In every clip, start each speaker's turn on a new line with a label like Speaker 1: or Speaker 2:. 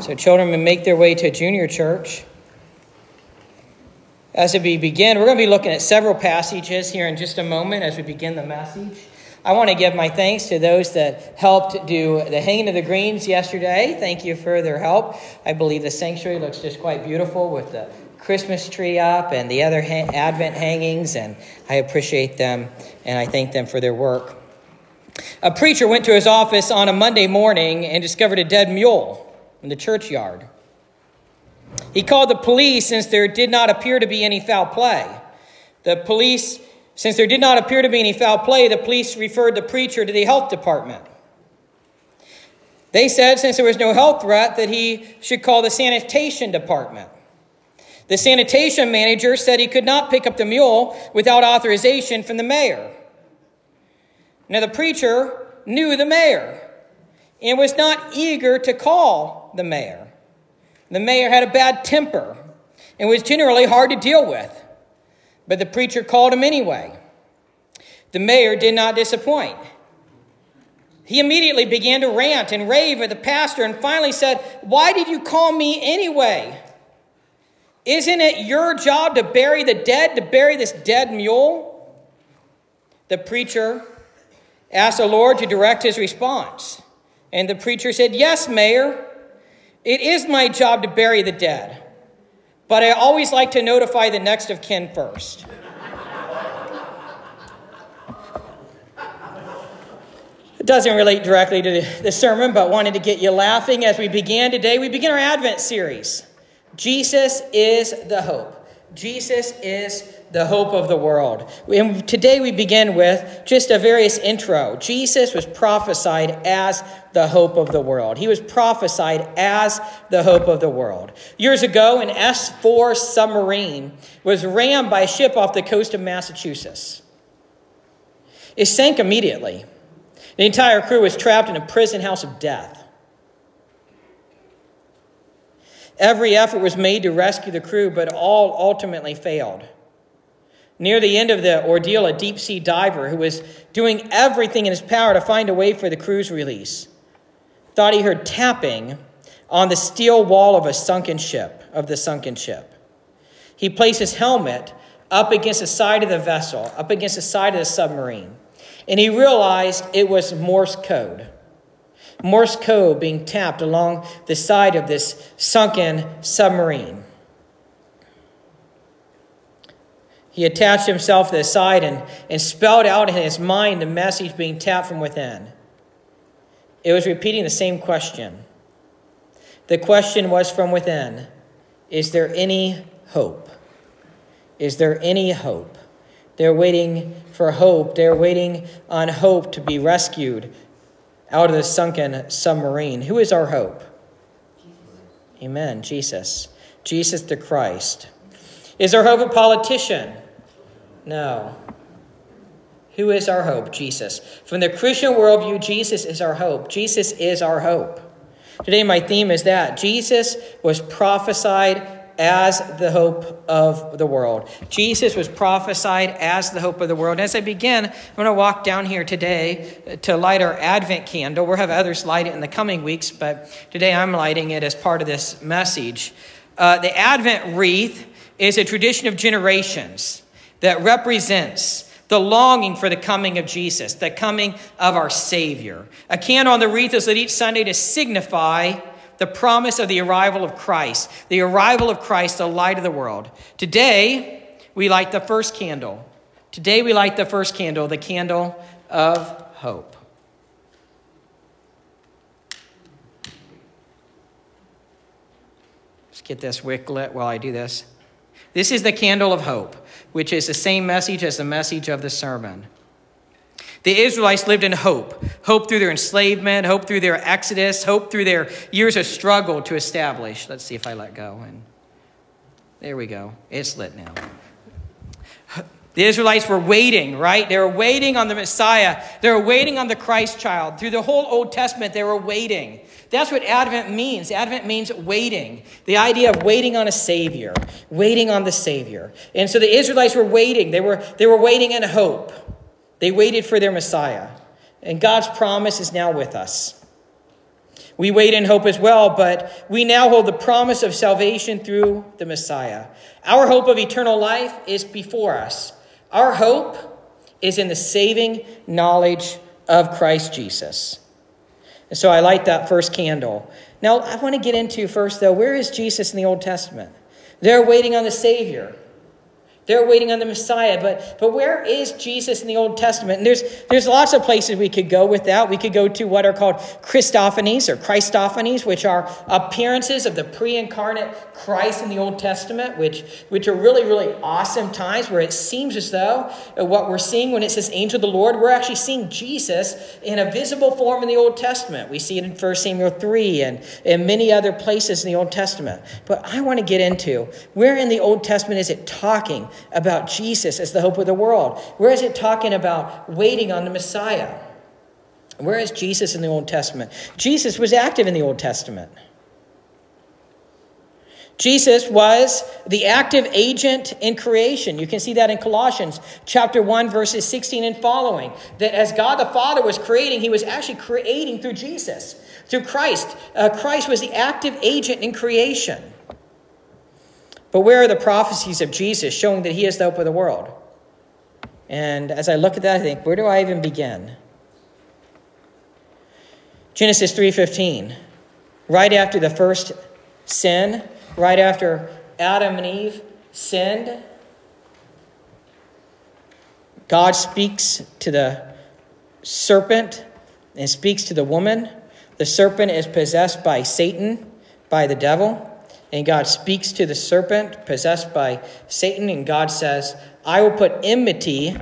Speaker 1: So, children may make their way to junior church. As we begin, we're going to be looking at several passages here in just a moment as we begin the message. I want to give my thanks to those that helped do the hanging of the greens yesterday. Thank you for their help. I believe the sanctuary looks just quite beautiful with the Christmas tree up and the other ha- Advent hangings, and I appreciate them and I thank them for their work. A preacher went to his office on a Monday morning and discovered a dead mule in the churchyard. He called the police since there did not appear to be any foul play. The police, since there did not appear to be any foul play, the police referred the preacher to the health department. They said, since there was no health threat, that he should call the sanitation department. The sanitation manager said he could not pick up the mule without authorization from the mayor. Now, the preacher knew the mayor and was not eager to call the mayor. The mayor had a bad temper and was generally hard to deal with, but the preacher called him anyway. The mayor did not disappoint. He immediately began to rant and rave at the pastor and finally said, Why did you call me anyway? Isn't it your job to bury the dead, to bury this dead mule? The preacher asked the Lord to direct his response. And the preacher said, Yes, Mayor, it is my job to bury the dead, but I always like to notify the next of kin first. It doesn't relate directly to the sermon, but wanted to get you laughing as we began today. We begin our Advent series. Jesus is the hope. Jesus is the hope of the world. And today we begin with just a various intro. Jesus was prophesied as the hope of the world. He was prophesied as the hope of the world. Years ago, an S 4 submarine was rammed by a ship off the coast of Massachusetts. It sank immediately. The entire crew was trapped in a prison house of death. Every effort was made to rescue the crew, but all ultimately failed. Near the end of the ordeal, a deep sea diver who was doing everything in his power to find a way for the crew's release thought he heard tapping on the steel wall of a sunken ship, of the sunken ship. He placed his helmet up against the side of the vessel, up against the side of the submarine, and he realized it was Morse code. Morse code being tapped along the side of this sunken submarine. He attached himself to the side and, and spelled out in his mind the message being tapped from within. It was repeating the same question. The question was from within Is there any hope? Is there any hope? They're waiting for hope. They're waiting on hope to be rescued out of the sunken submarine. Who is our hope? Jesus. Amen. Jesus. Jesus the Christ. Is our hope a politician? No. Who is our hope? Jesus. From the Christian worldview, Jesus is our hope. Jesus is our hope. Today, my theme is that Jesus was prophesied as the hope of the world. Jesus was prophesied as the hope of the world. As I begin, I'm going to walk down here today to light our Advent candle. We'll have others light it in the coming weeks, but today I'm lighting it as part of this message. Uh, the Advent wreath is a tradition of generations that represents the longing for the coming of Jesus, the coming of our Savior. A candle on the wreath is lit each Sunday to signify the promise of the arrival of Christ, the arrival of Christ, the light of the world. Today, we light the first candle. Today, we light the first candle, the candle of hope. Let's get this wick lit while I do this. This is the candle of hope, which is the same message as the message of the sermon. The Israelites lived in hope hope through their enslavement, hope through their exodus, hope through their years of struggle to establish. Let's see if I let go. And there we go. It's lit now. The Israelites were waiting, right? They were waiting on the Messiah. They were waiting on the Christ child. Through the whole Old Testament, they were waiting. That's what Advent means. Advent means waiting. The idea of waiting on a Savior, waiting on the Savior. And so the Israelites were waiting. They were, they were waiting in hope. They waited for their Messiah. And God's promise is now with us. We wait in hope as well, but we now hold the promise of salvation through the Messiah. Our hope of eternal life is before us. Our hope is in the saving knowledge of Christ Jesus. And so I light that first candle. Now, I want to get into first, though, where is Jesus in the Old Testament? They're waiting on the Savior. They're waiting on the Messiah, but, but where is Jesus in the Old Testament? And there's, there's lots of places we could go with that. We could go to what are called Christophanies or Christophanies, which are appearances of the pre incarnate Christ in the Old Testament, which, which are really, really awesome times where it seems as though uh, what we're seeing when it says angel of the Lord, we're actually seeing Jesus in a visible form in the Old Testament. We see it in 1 Samuel 3 and in many other places in the Old Testament. But I want to get into where in the Old Testament is it talking about Jesus as the hope of the world? Where is it talking about waiting on the Messiah? Where is Jesus in the Old Testament? Jesus was active in the Old Testament. Jesus was the active agent in creation. You can see that in Colossians chapter 1 verses 16 and following. That as God the Father was creating, he was actually creating through Jesus, through Christ. Uh, Christ was the active agent in creation. But where are the prophecies of Jesus showing that he is the hope of the world? And as I look at that, I think, where do I even begin? Genesis 3:15. Right after the first sin, right after Adam and Eve sinned, God speaks to the serpent and speaks to the woman. The serpent is possessed by Satan, by the devil. And God speaks to the serpent possessed by Satan, and God says, I will put enmity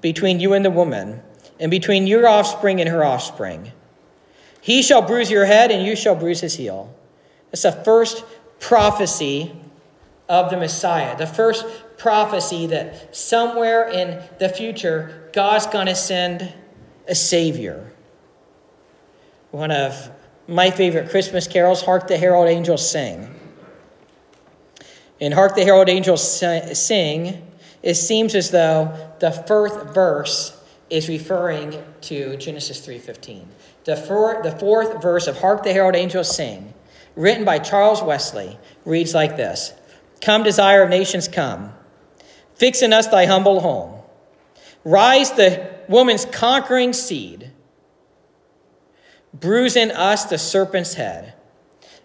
Speaker 1: between you and the woman, and between your offspring and her offspring. He shall bruise your head, and you shall bruise his heel. It's the first prophecy of the Messiah, the first prophecy that somewhere in the future, God's going to send a Savior. One of my favorite Christmas carols, Hark the Herald Angels Sing. In Hark the Herald Angels Sing, it seems as though the fourth verse is referring to Genesis 3.15. The, four, the fourth verse of Hark the Herald Angels Sing, written by Charles Wesley, reads like this. Come, desire of nations, come. Fix in us thy humble home. Rise the woman's conquering seed Bruise in us the serpent's head.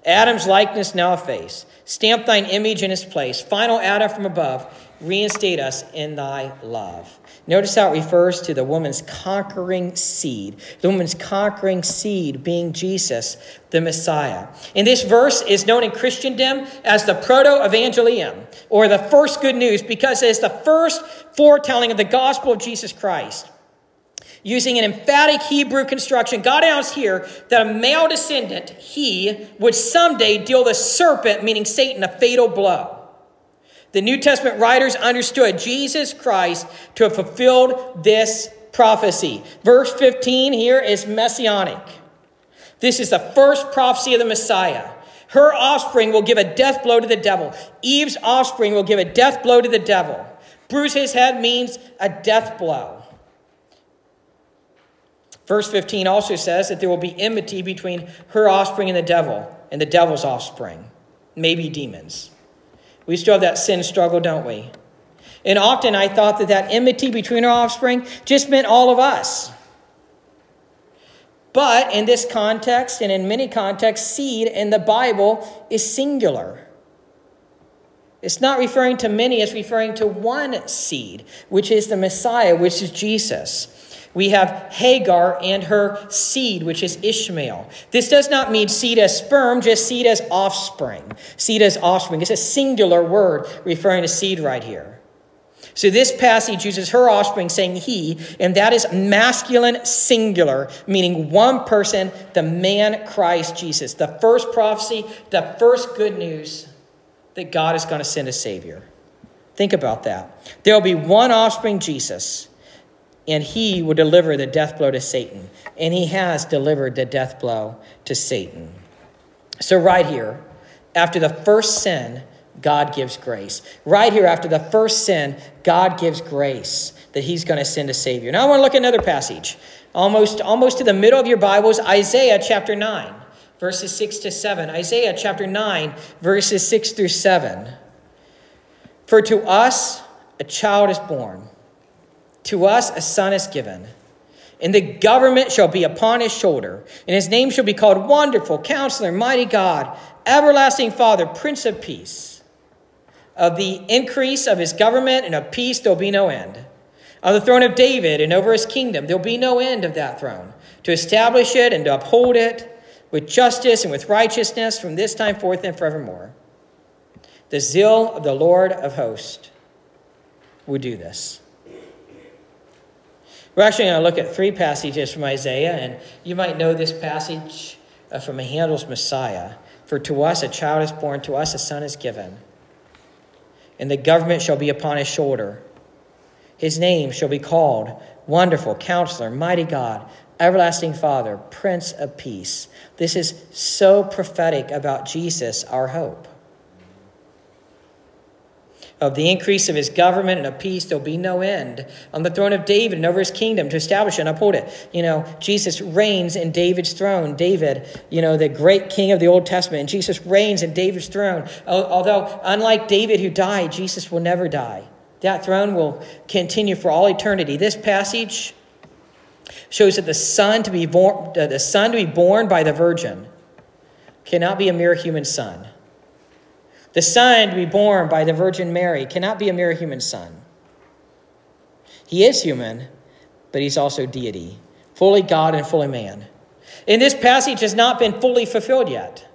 Speaker 1: Adam's likeness now efface. Stamp thine image in his place. Final Adam from above. Reinstate us in thy love. Notice how it refers to the woman's conquering seed. The woman's conquering seed being Jesus, the Messiah. And this verse is known in Christendom as the Proto Evangelium, or the first good news, because it is the first foretelling of the gospel of Jesus Christ using an emphatic Hebrew construction, God announced here that a male descendant, he, would someday deal the serpent, meaning Satan, a fatal blow. The New Testament writers understood Jesus Christ to have fulfilled this prophecy. Verse 15 here is messianic. This is the first prophecy of the Messiah. Her offspring will give a death blow to the devil. Eve's offspring will give a death blow to the devil. Bruise his head means a death blow. Verse 15 also says that there will be enmity between her offspring and the devil, and the devil's offspring, maybe demons. We still have that sin struggle, don't we? And often I thought that that enmity between our offspring just meant all of us. But in this context, and in many contexts, seed in the Bible is singular. It's not referring to many, it's referring to one seed, which is the Messiah, which is Jesus. We have Hagar and her seed, which is Ishmael. This does not mean seed as sperm, just seed as offspring. Seed as offspring. It's a singular word referring to seed right here. So this passage uses her offspring saying he, and that is masculine singular, meaning one person, the man Christ Jesus. The first prophecy, the first good news that God is going to send a Savior. Think about that. There will be one offspring, Jesus and he will deliver the death blow to Satan. And he has delivered the death blow to Satan. So, right here, after the first sin, God gives grace. Right here, after the first sin, God gives grace. that he's going to send a Savior. Now I want to look at another passage, almost, almost to the middle of your Bibles, Isaiah chapter 9, verses 6 to 7. Isaiah chapter 9, verses 6 through 7. For to us a child is born, to us a son is given. And the government shall be upon his shoulder, and his name shall be called Wonderful, Counselor, Mighty God, Everlasting Father, Prince of Peace. Of the increase of his government and of peace there'll be no end. On the throne of David and over his kingdom, there'll be no end of that throne, to establish it and to uphold it with justice and with righteousness from this time forth and forevermore. The zeal of the Lord of hosts will do this. We're actually going to look at three passages from Isaiah, and you might know this passage uh, from Handel's Messiah. For to us a child is born, to us a son is given, and the government shall be upon his shoulder. His name shall be called Wonderful, Counselor, Mighty God, Everlasting Father, Prince of Peace. This is so prophetic about Jesus, our hope of the increase of his government and of peace there'll be no end. On the throne of david and over his kingdom to establish and uphold it. You know jesus reigns in david's throne. David you know the great king of the old testament. And jesus reigns in david's throne. Although unlike david who died jesus will never die. That throne will continue for all eternity. This passage shows that the son to be born uh, the son to be born by the virgin cannot be a mere human son the Son to be born by the Virgin Mary cannot be a mere human son. He is human, but he's also deity, fully God and fully man. And this passage has not been fully fulfilled yet.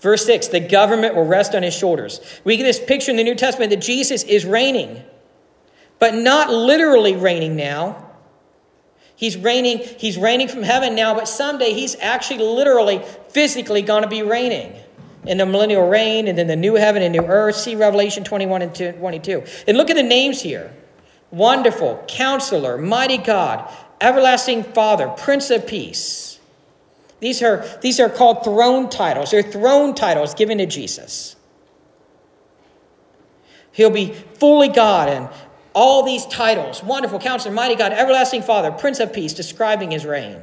Speaker 1: Verse 6 the government will rest on his shoulders. We get this picture in the New Testament that Jesus is reigning, but not literally reigning now. He's reigning, he's reigning from heaven now, but someday he's actually literally, physically going to be reigning in the millennial reign and then the new heaven and new earth. See Revelation 21 and 22. And look at the names here Wonderful, Counselor, Mighty God, Everlasting Father, Prince of Peace. These are, these are called throne titles. They're throne titles given to Jesus. He'll be fully God and all these titles wonderful counselor, mighty God, everlasting Father, Prince of Peace, describing his reign.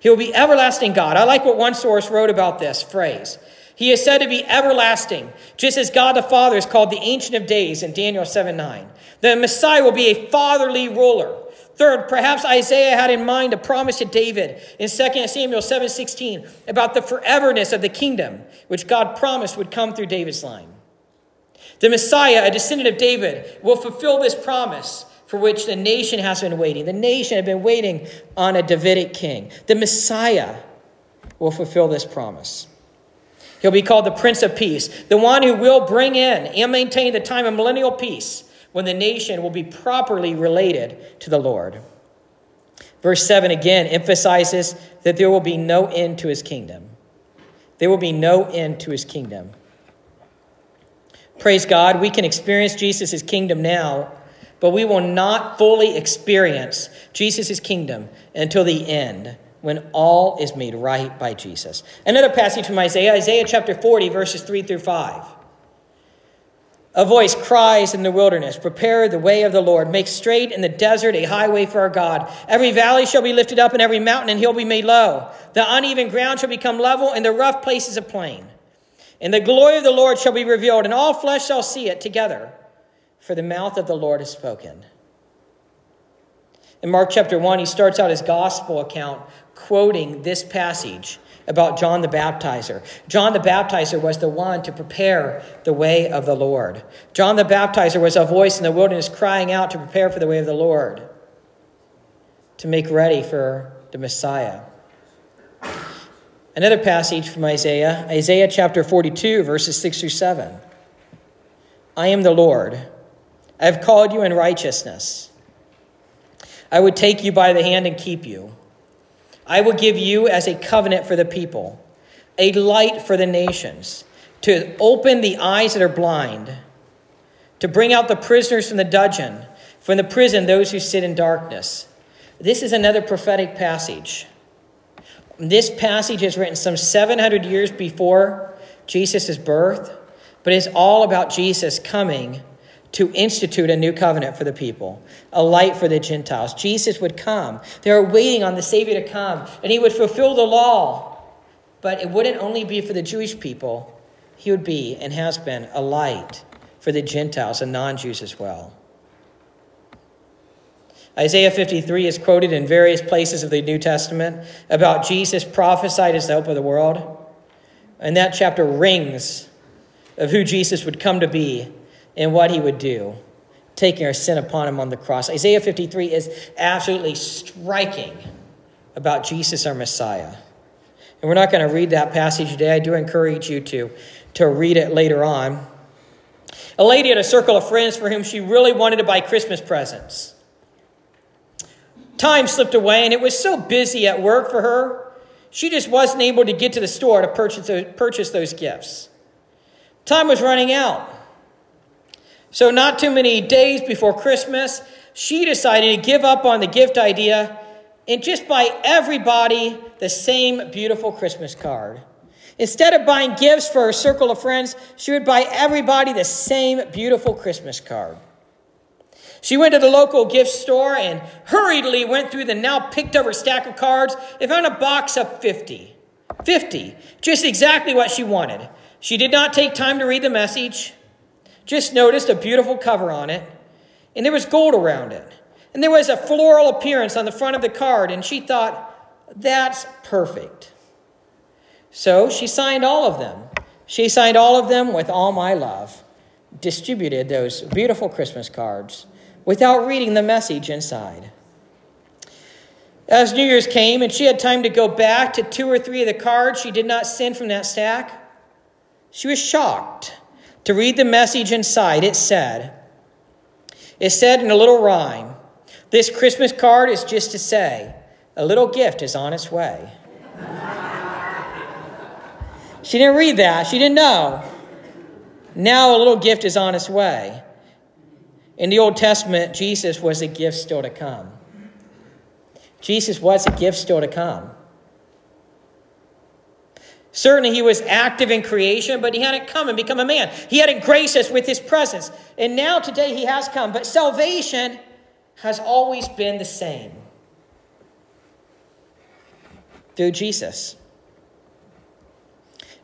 Speaker 1: He'll be everlasting God. I like what one source wrote about this phrase. He is said to be everlasting, just as God the Father is called the Ancient of Days in Daniel 7 9. The Messiah will be a fatherly ruler. Third, perhaps Isaiah had in mind a promise to David in 2 Samuel 7 16 about the foreverness of the kingdom, which God promised would come through David's line. The Messiah, a descendant of David, will fulfill this promise for which the nation has been waiting. The nation had been waiting on a Davidic king. The Messiah will fulfill this promise. He'll be called the Prince of Peace, the one who will bring in and maintain the time of millennial peace when the nation will be properly related to the Lord. Verse 7 again emphasizes that there will be no end to his kingdom. There will be no end to his kingdom. Praise God, we can experience Jesus' kingdom now, but we will not fully experience Jesus' kingdom until the end when all is made right by Jesus. Another passage from Isaiah, Isaiah chapter 40, verses 3 through 5. A voice cries in the wilderness, Prepare the way of the Lord, make straight in the desert a highway for our God. Every valley shall be lifted up, and every mountain and hill be made low. The uneven ground shall become level, and the rough places a plain. And the glory of the Lord shall be revealed, and all flesh shall see it together, for the mouth of the Lord has spoken. In Mark chapter 1, he starts out his gospel account quoting this passage about John the Baptizer. John the Baptizer was the one to prepare the way of the Lord. John the Baptizer was a voice in the wilderness crying out to prepare for the way of the Lord, to make ready for the Messiah. Another passage from Isaiah, Isaiah chapter 42, verses 6 through 7. I am the Lord. I have called you in righteousness. I would take you by the hand and keep you. I will give you as a covenant for the people, a light for the nations, to open the eyes that are blind, to bring out the prisoners from the dungeon, from the prison those who sit in darkness. This is another prophetic passage. This passage is written some 700 years before Jesus' birth, but it's all about Jesus coming to institute a new covenant for the people, a light for the Gentiles. Jesus would come. They were waiting on the Savior to come, and he would fulfill the law. But it wouldn't only be for the Jewish people, he would be and has been a light for the Gentiles and non Jews as well. Isaiah 53 is quoted in various places of the New Testament about Jesus prophesied as the hope of the world. And that chapter rings of who Jesus would come to be and what he would do, taking our sin upon him on the cross. Isaiah 53 is absolutely striking about Jesus, our Messiah. And we're not going to read that passage today. I do encourage you to, to read it later on. A lady had a circle of friends for whom she really wanted to buy Christmas presents. Time slipped away, and it was so busy at work for her, she just wasn't able to get to the store to purchase those, purchase those gifts. Time was running out. So, not too many days before Christmas, she decided to give up on the gift idea and just buy everybody the same beautiful Christmas card. Instead of buying gifts for her circle of friends, she would buy everybody the same beautiful Christmas card. She went to the local gift store and hurriedly went through the now picked over stack of cards and found a box of 50. 50. Just exactly what she wanted. She did not take time to read the message, just noticed a beautiful cover on it, and there was gold around it. And there was a floral appearance on the front of the card, and she thought, that's perfect. So she signed all of them. She signed all of them with all my love, distributed those beautiful Christmas cards without reading the message inside. As New Year's came and she had time to go back to two or three of the cards she did not send from that stack, she was shocked to read the message inside. It said, it said in a little rhyme, this Christmas card is just to say, a little gift is on its way. she didn't read that. She didn't know. Now a little gift is on its way. In the Old Testament, Jesus was a gift still to come. Jesus was a gift still to come. Certainly, he was active in creation, but he hadn't come and become a man. He hadn't graced us with his presence. And now, today, he has come. But salvation has always been the same through Jesus.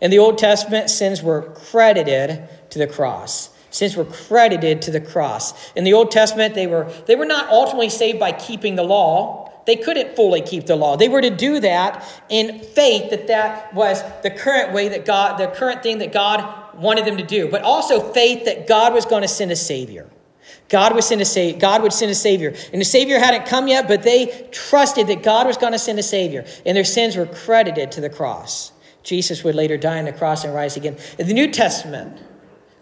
Speaker 1: In the Old Testament, sins were credited to the cross. Sins were credited to the cross. In the Old Testament, they were, they were not ultimately saved by keeping the law. They couldn't fully keep the law. They were to do that in faith that that was the current way that God, the current thing that God wanted them to do, but also faith that God was going to send a Savior. God would send a sa- God would send a Savior. And the Savior hadn't come yet, but they trusted that God was going to send a Savior. And their sins were credited to the cross. Jesus would later die on the cross and rise again. In the New Testament,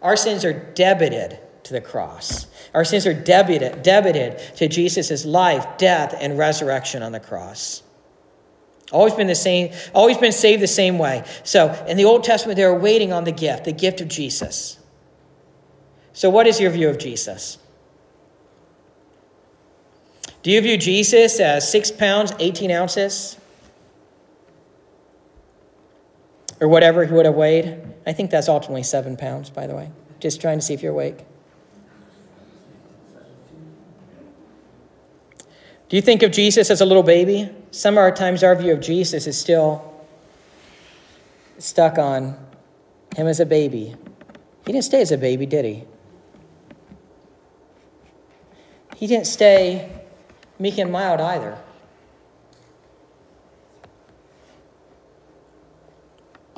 Speaker 1: our sins are debited to the cross. Our sins are debited, debited to Jesus' life, death, and resurrection on the cross. Always been the same, always been saved the same way. So in the Old Testament, they're waiting on the gift, the gift of Jesus. So, what is your view of Jesus? Do you view Jesus as six pounds, 18 ounces? Or whatever he would have weighed? I think that's ultimately seven pounds, by the way. Just trying to see if you're awake. Do you think of Jesus as a little baby? Some of our times our view of Jesus is still stuck on him as a baby. He didn't stay as a baby, did he? He didn't stay meek and mild either.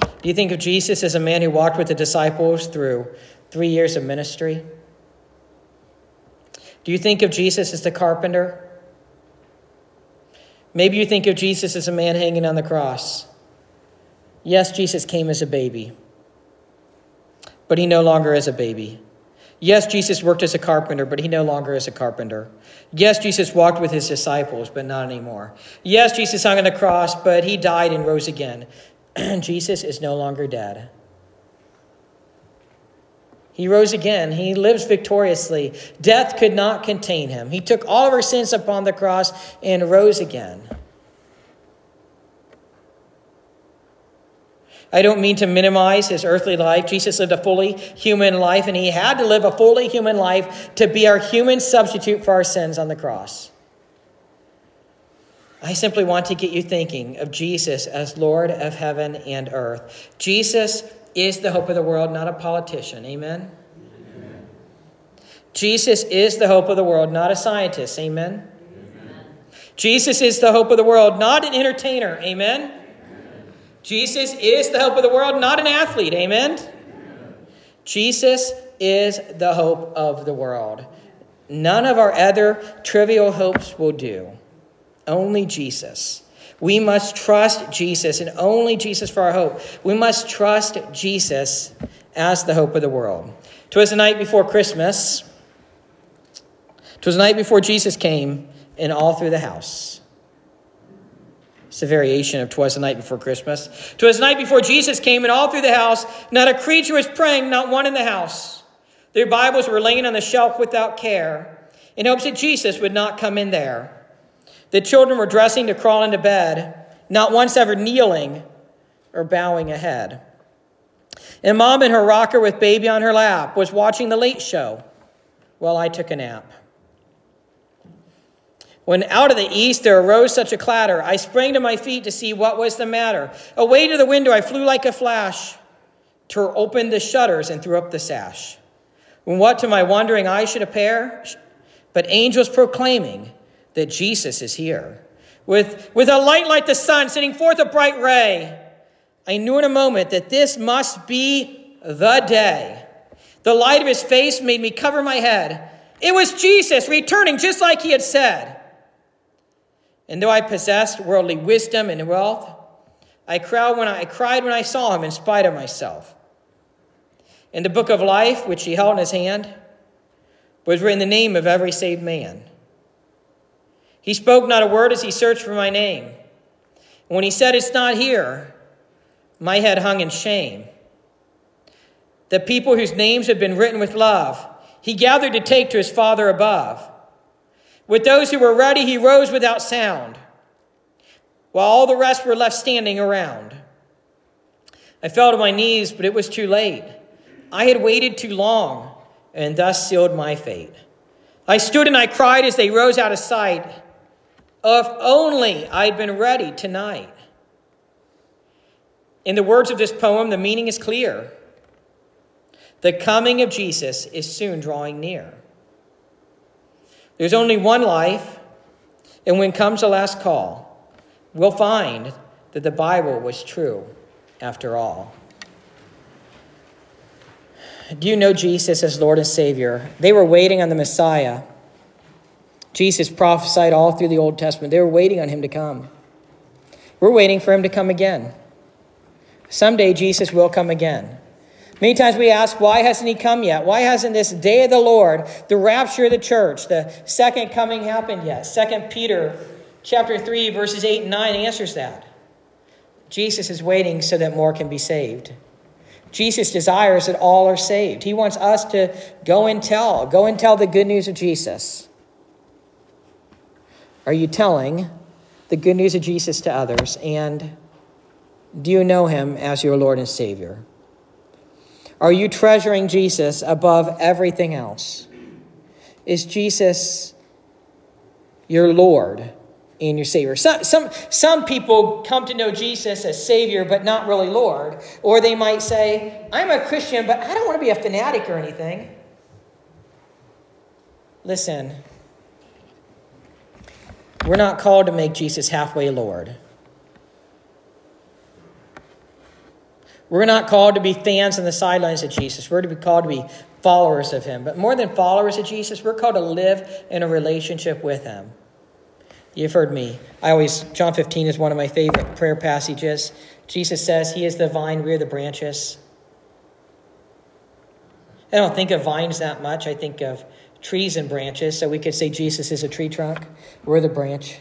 Speaker 1: Do you think of Jesus as a man who walked with the disciples through three years of ministry? Do you think of Jesus as the carpenter? Maybe you think of Jesus as a man hanging on the cross. Yes, Jesus came as a baby, but he no longer is a baby. Yes, Jesus worked as a carpenter, but he no longer is a carpenter. Yes, Jesus walked with his disciples, but not anymore. Yes, Jesus hung on the cross, but he died and rose again. Jesus is no longer dead. He rose again. He lives victoriously. Death could not contain him. He took all of our sins upon the cross and rose again. I don't mean to minimize his earthly life. Jesus lived a fully human life, and he had to live a fully human life to be our human substitute for our sins on the cross. I simply want to get you thinking of Jesus as Lord of heaven and earth. Jesus is the hope of the world, not a politician. Amen? Amen. Jesus is the hope of the world, not a scientist. Amen? Amen. Jesus is the hope of the world, not an entertainer. Amen? Amen. Jesus is the hope of the world, not an athlete. Amen? Jesus is the hope of the world. None of our other trivial hopes will do. Only Jesus. We must trust Jesus and only Jesus for our hope. We must trust Jesus as the hope of the world. Twas the night before Christmas. Twas the night before Jesus came, and all through the house. It's a variation of Twas the night before Christmas. Twas the night before Jesus came, and all through the house, not a creature was praying, not one in the house. Their Bibles were laying on the shelf without care, in hopes that Jesus would not come in there. The children were dressing to crawl into bed, not once ever kneeling or bowing a head. And mom in her rocker with baby on her lap was watching the late show while I took a nap. When out of the east there arose such a clatter, I sprang to my feet to see what was the matter. Away to the window I flew like a flash, tore open the shutters and threw up the sash. When what to my wondering eyes should appear, but angels proclaiming, that Jesus is here. With, with a light like the sun sending forth a bright ray, I knew in a moment that this must be the day. The light of his face made me cover my head. It was Jesus returning just like he had said. And though I possessed worldly wisdom and wealth, I cried when I, I cried when I saw him in spite of myself. In the book of life, which he held in his hand, was written the name of every saved man. He spoke not a word as he searched for my name. When he said, It's not here, my head hung in shame. The people whose names had been written with love, he gathered to take to his Father above. With those who were ready, he rose without sound, while all the rest were left standing around. I fell to my knees, but it was too late. I had waited too long, and thus sealed my fate. I stood and I cried as they rose out of sight. If only I'd been ready tonight. In the words of this poem, the meaning is clear. The coming of Jesus is soon drawing near. There's only one life, and when comes the last call, we'll find that the Bible was true after all. Do you know Jesus as Lord and Savior? They were waiting on the Messiah. Jesus prophesied all through the Old Testament. They were waiting on him to come. We're waiting for him to come again. Someday Jesus will come again. Many times we ask, why hasn't he come yet? Why hasn't this day of the Lord, the rapture of the church, the second coming happened yet? Second Peter chapter 3, verses 8 and 9 answers that. Jesus is waiting so that more can be saved. Jesus desires that all are saved. He wants us to go and tell, go and tell the good news of Jesus. Are you telling the good news of Jesus to others? And do you know him as your Lord and Savior? Are you treasuring Jesus above everything else? Is Jesus your Lord and your Savior? Some, some, some people come to know Jesus as Savior, but not really Lord. Or they might say, I'm a Christian, but I don't want to be a fanatic or anything. Listen, we're not called to make Jesus halfway Lord. We're not called to be fans on the sidelines of Jesus. We're to be called to be followers of him. But more than followers of Jesus, we're called to live in a relationship with him. You've heard me. I always, John 15 is one of my favorite prayer passages. Jesus says, He is the vine, we are the branches. I don't think of vines that much. I think of trees and branches. So we could say Jesus is a tree trunk. We're the branch.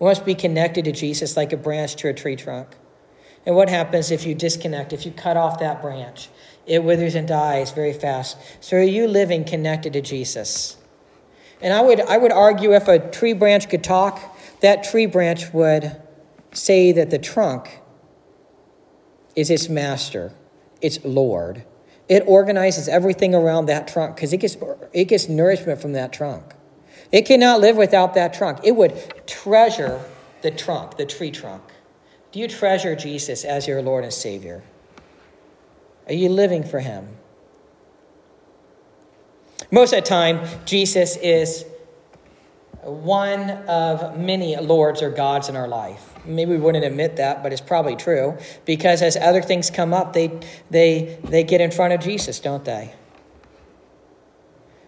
Speaker 1: We must be connected to Jesus like a branch to a tree trunk. And what happens if you disconnect, if you cut off that branch? It withers and dies very fast. So are you living connected to Jesus? And I would, I would argue if a tree branch could talk, that tree branch would say that the trunk is its master, its Lord. It organizes everything around that trunk because it gets, it gets nourishment from that trunk. It cannot live without that trunk. It would treasure the trunk, the tree trunk. Do you treasure Jesus as your Lord and Savior? Are you living for Him? Most of the time, Jesus is one of many lords or gods in our life. Maybe we wouldn't admit that, but it's probably true because as other things come up, they, they, they get in front of Jesus, don't they?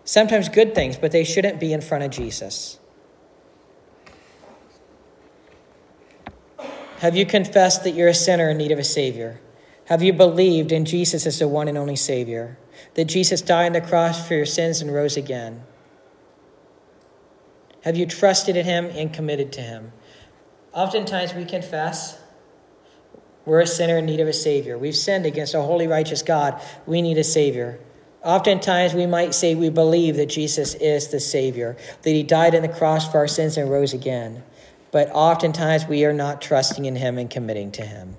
Speaker 1: Sometimes good things, but they shouldn't be in front of Jesus. Have you confessed that you're a sinner in need of a Savior? Have you believed in Jesus as the one and only Savior? That Jesus died on the cross for your sins and rose again? Have you trusted in Him and committed to Him? Oftentimes we confess we're a sinner in need of a Savior. We've sinned against a holy, righteous God. We need a Savior. Oftentimes we might say we believe that Jesus is the Savior, that He died on the cross for our sins and rose again. But oftentimes we are not trusting in Him and committing to Him.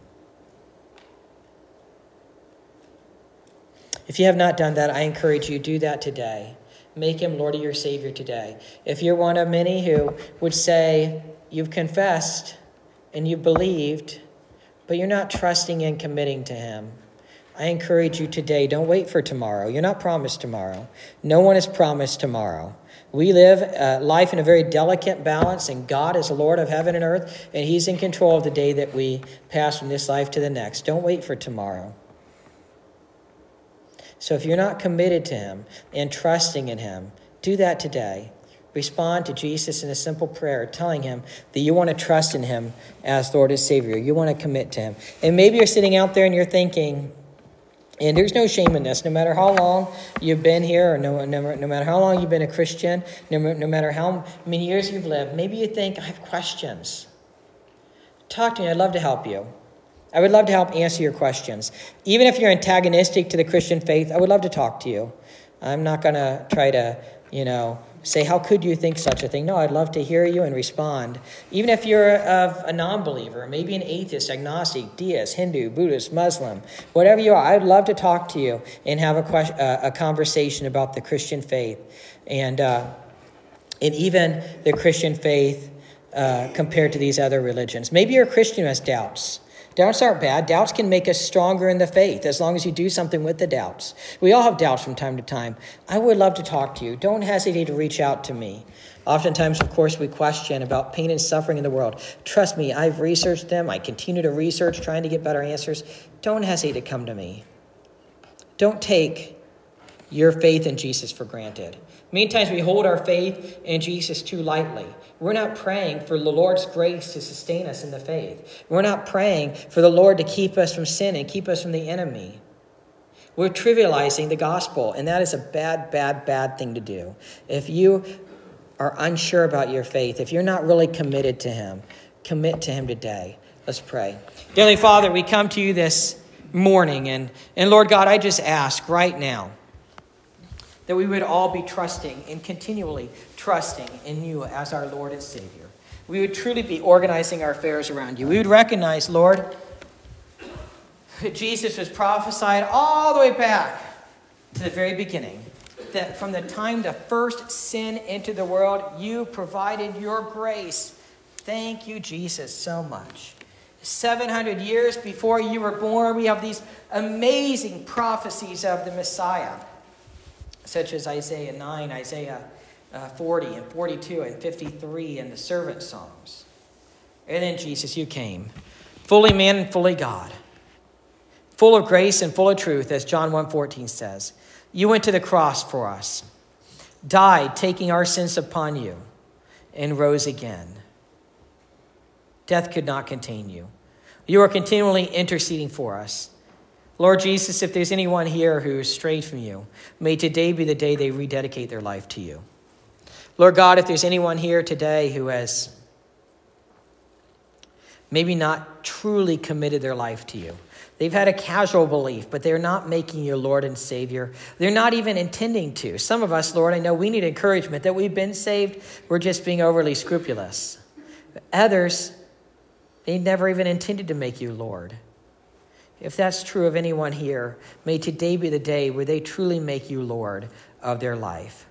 Speaker 1: If you have not done that, I encourage you do that today. Make him Lord of your Savior today. If you're one of many who would say you've confessed and you've believed, but you're not trusting and committing to him, I encourage you today, don't wait for tomorrow. You're not promised tomorrow. No one is promised tomorrow. We live uh, life in a very delicate balance, and God is Lord of heaven and earth, and He's in control of the day that we pass from this life to the next. Don't wait for tomorrow. So if you're not committed to Him and trusting in Him, do that today. Respond to Jesus in a simple prayer, telling Him that you want to trust in Him as Lord and Savior. You want to commit to Him. And maybe you're sitting out there and you're thinking, and there's no shame in this. No matter how long you've been here, or no, no, no matter how long you've been a Christian, no, no matter how many years you've lived, maybe you think, I have questions. Talk to me. I'd love to help you. I would love to help answer your questions. Even if you're antagonistic to the Christian faith, I would love to talk to you. I'm not going to try to, you know, say, How could you think such a thing? No, I'd love to hear you and respond. Even if you're a, a non believer, maybe an atheist, agnostic, deist, Hindu, Buddhist, Muslim, whatever you are, I'd love to talk to you and have a, question, uh, a conversation about the Christian faith and, uh, and even the Christian faith uh, compared to these other religions. Maybe you're Christian has doubts. Doubts aren't bad. Doubts can make us stronger in the faith as long as you do something with the doubts. We all have doubts from time to time. I would love to talk to you. Don't hesitate to reach out to me. Oftentimes, of course, we question about pain and suffering in the world. Trust me, I've researched them. I continue to research, trying to get better answers. Don't hesitate to come to me. Don't take your faith in Jesus for granted. Many times we hold our faith in Jesus too lightly. We're not praying for the Lord's grace to sustain us in the faith. We're not praying for the Lord to keep us from sin and keep us from the enemy. We're trivializing the gospel, and that is a bad, bad, bad thing to do. If you are unsure about your faith, if you're not really committed to Him, commit to Him today. Let's pray. Dearly Father, we come to you this morning, and, and Lord God, I just ask right now that we would all be trusting and continually trusting in you as our Lord and Savior. We would truly be organizing our affairs around you. We would recognize, Lord, that Jesus was prophesied all the way back to the very beginning. That from the time the first sin entered the world, you provided your grace. Thank you, Jesus, so much. 700 years before you were born, we have these amazing prophecies of the Messiah such as Isaiah 9, Isaiah uh, 40, and 42, and 53, and the servant songs. And then Jesus, you came, fully man and fully God, full of grace and full of truth, as John 1.14 says. You went to the cross for us, died, taking our sins upon you, and rose again. Death could not contain you. You are continually interceding for us. Lord Jesus, if there's anyone here who is strayed from you, may today be the day they rededicate their life to you. Lord God, if there's anyone here today who has maybe not truly committed their life to you, they've had a casual belief, but they're not making you Lord and Savior. They're not even intending to. Some of us, Lord, I know we need encouragement that we've been saved, we're just being overly scrupulous. Others, they never even intended to make you Lord. If that's true of anyone here, may today be the day where they truly make you Lord of their life.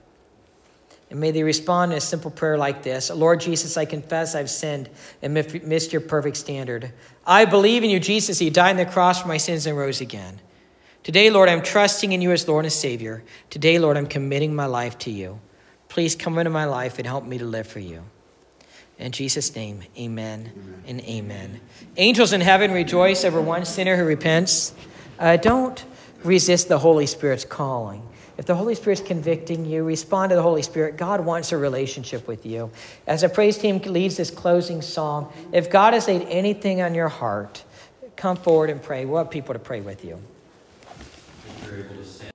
Speaker 1: And may they respond in a simple prayer like this Lord Jesus, I confess I've sinned and missed your perfect standard. I believe in you, Jesus. You died on the cross for my sins and rose again. Today, Lord, I'm trusting in you as Lord and Savior. Today, Lord, I'm committing my life to you. Please come into my life and help me to live for you. In Jesus' name, amen, amen. and amen. Angels in heaven rejoice over one sinner who repents. Uh, don't resist the Holy Spirit's calling. If the Holy Spirit's convicting you, respond to the Holy Spirit. God wants a relationship with you. As the praise team leads this closing song, if God has laid anything on your heart, come forward and pray. We'll have people to pray with you.